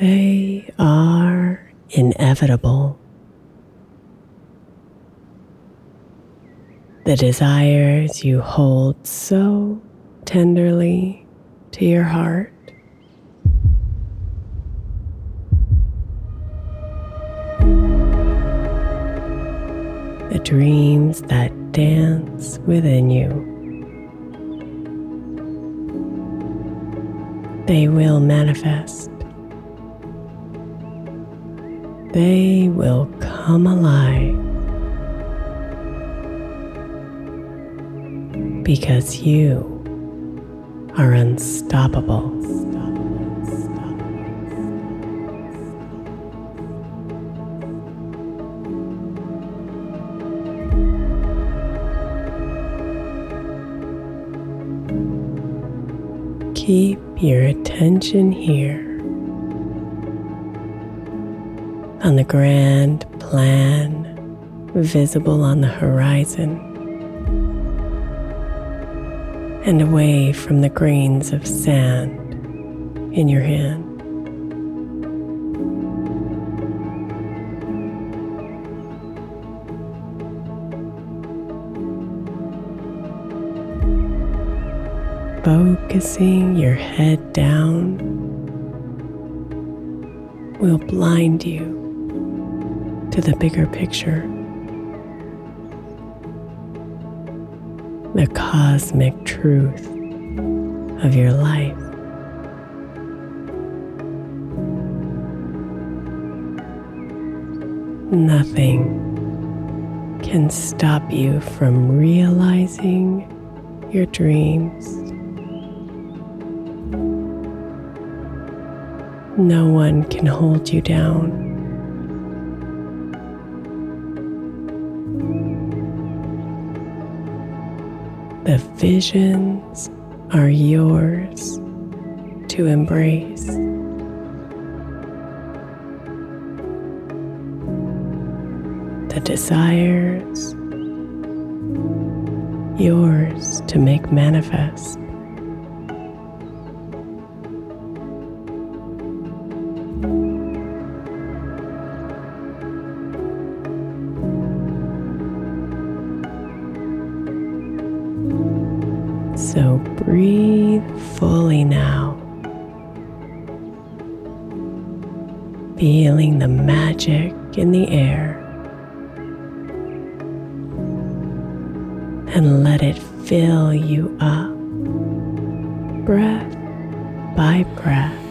They are inevitable. The desires you hold so tenderly to your heart. The dreams that dance within you. They will manifest. They will come alive because you are unstoppable. Keep your attention here on the grand plan visible on the horizon and away from the grains of sand in your hand. Focusing your head down will blind you to the bigger picture. The cosmic truth of your life. Nothing can stop you from realizing your dreams. No one can hold you down. The visions are yours to embrace. The desires yours to make manifest. So breathe fully now, feeling the magic in the air, and let it fill you up, breath by breath.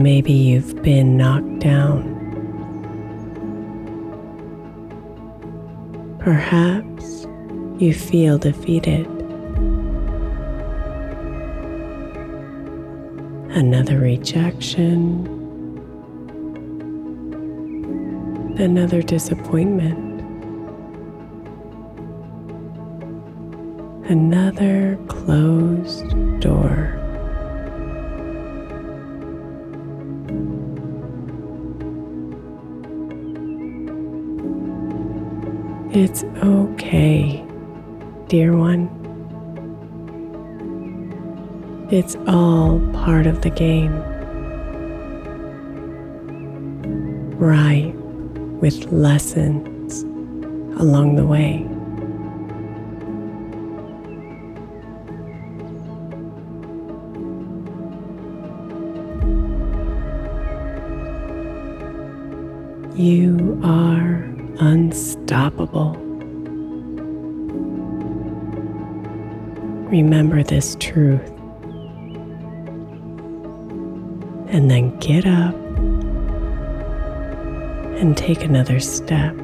Maybe you've been knocked down. Perhaps you feel defeated. Another rejection. Another disappointment. Another closed door. It's okay, dear one. It's all part of the game. Right with lessons along the way. You are unstoppable. Remember this truth and then get up and take another step.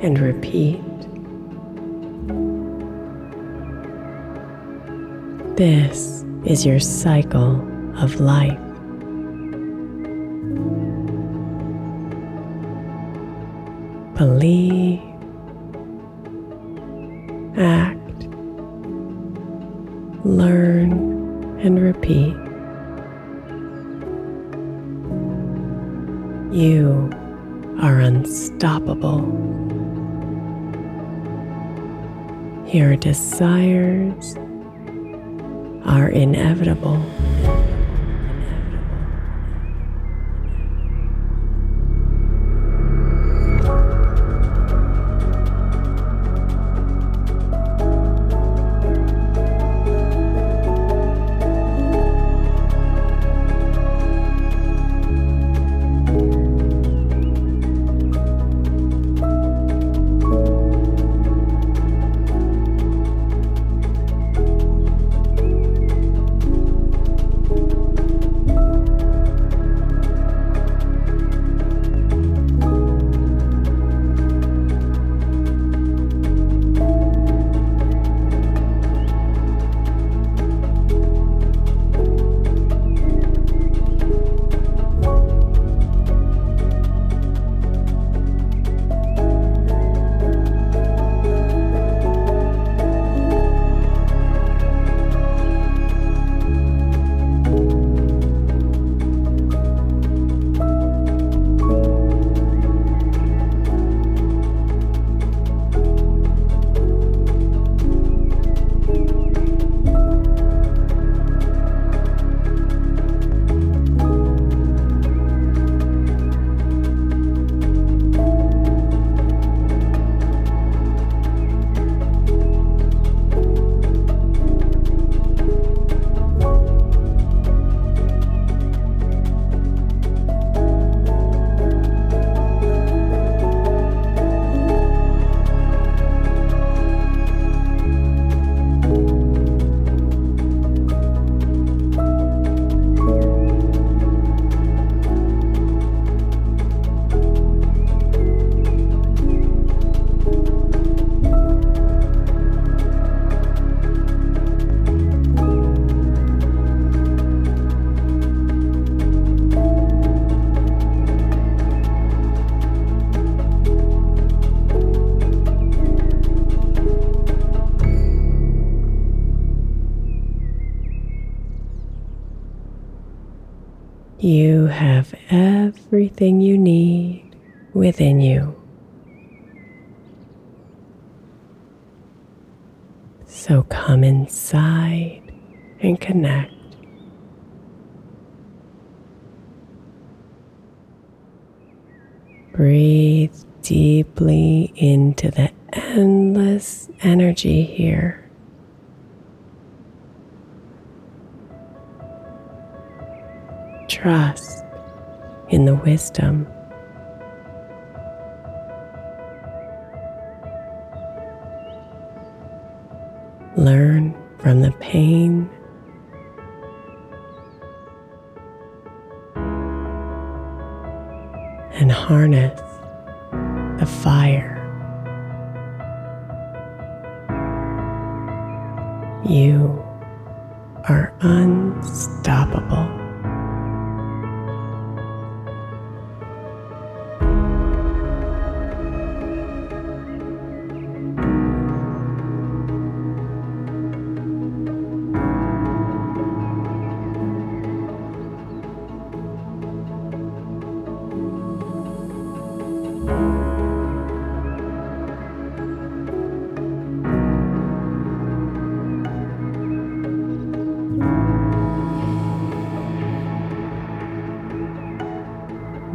And repeat. This is your cycle of life. Believe, act, learn, and repeat. You are unstoppable. Your desires are inevitable. You have everything you need within you. So come inside and connect. Breathe deeply into the endless energy here. Trust in the wisdom. Learn from the pain and harness the fire. You are unstoppable.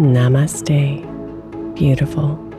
Namaste, beautiful.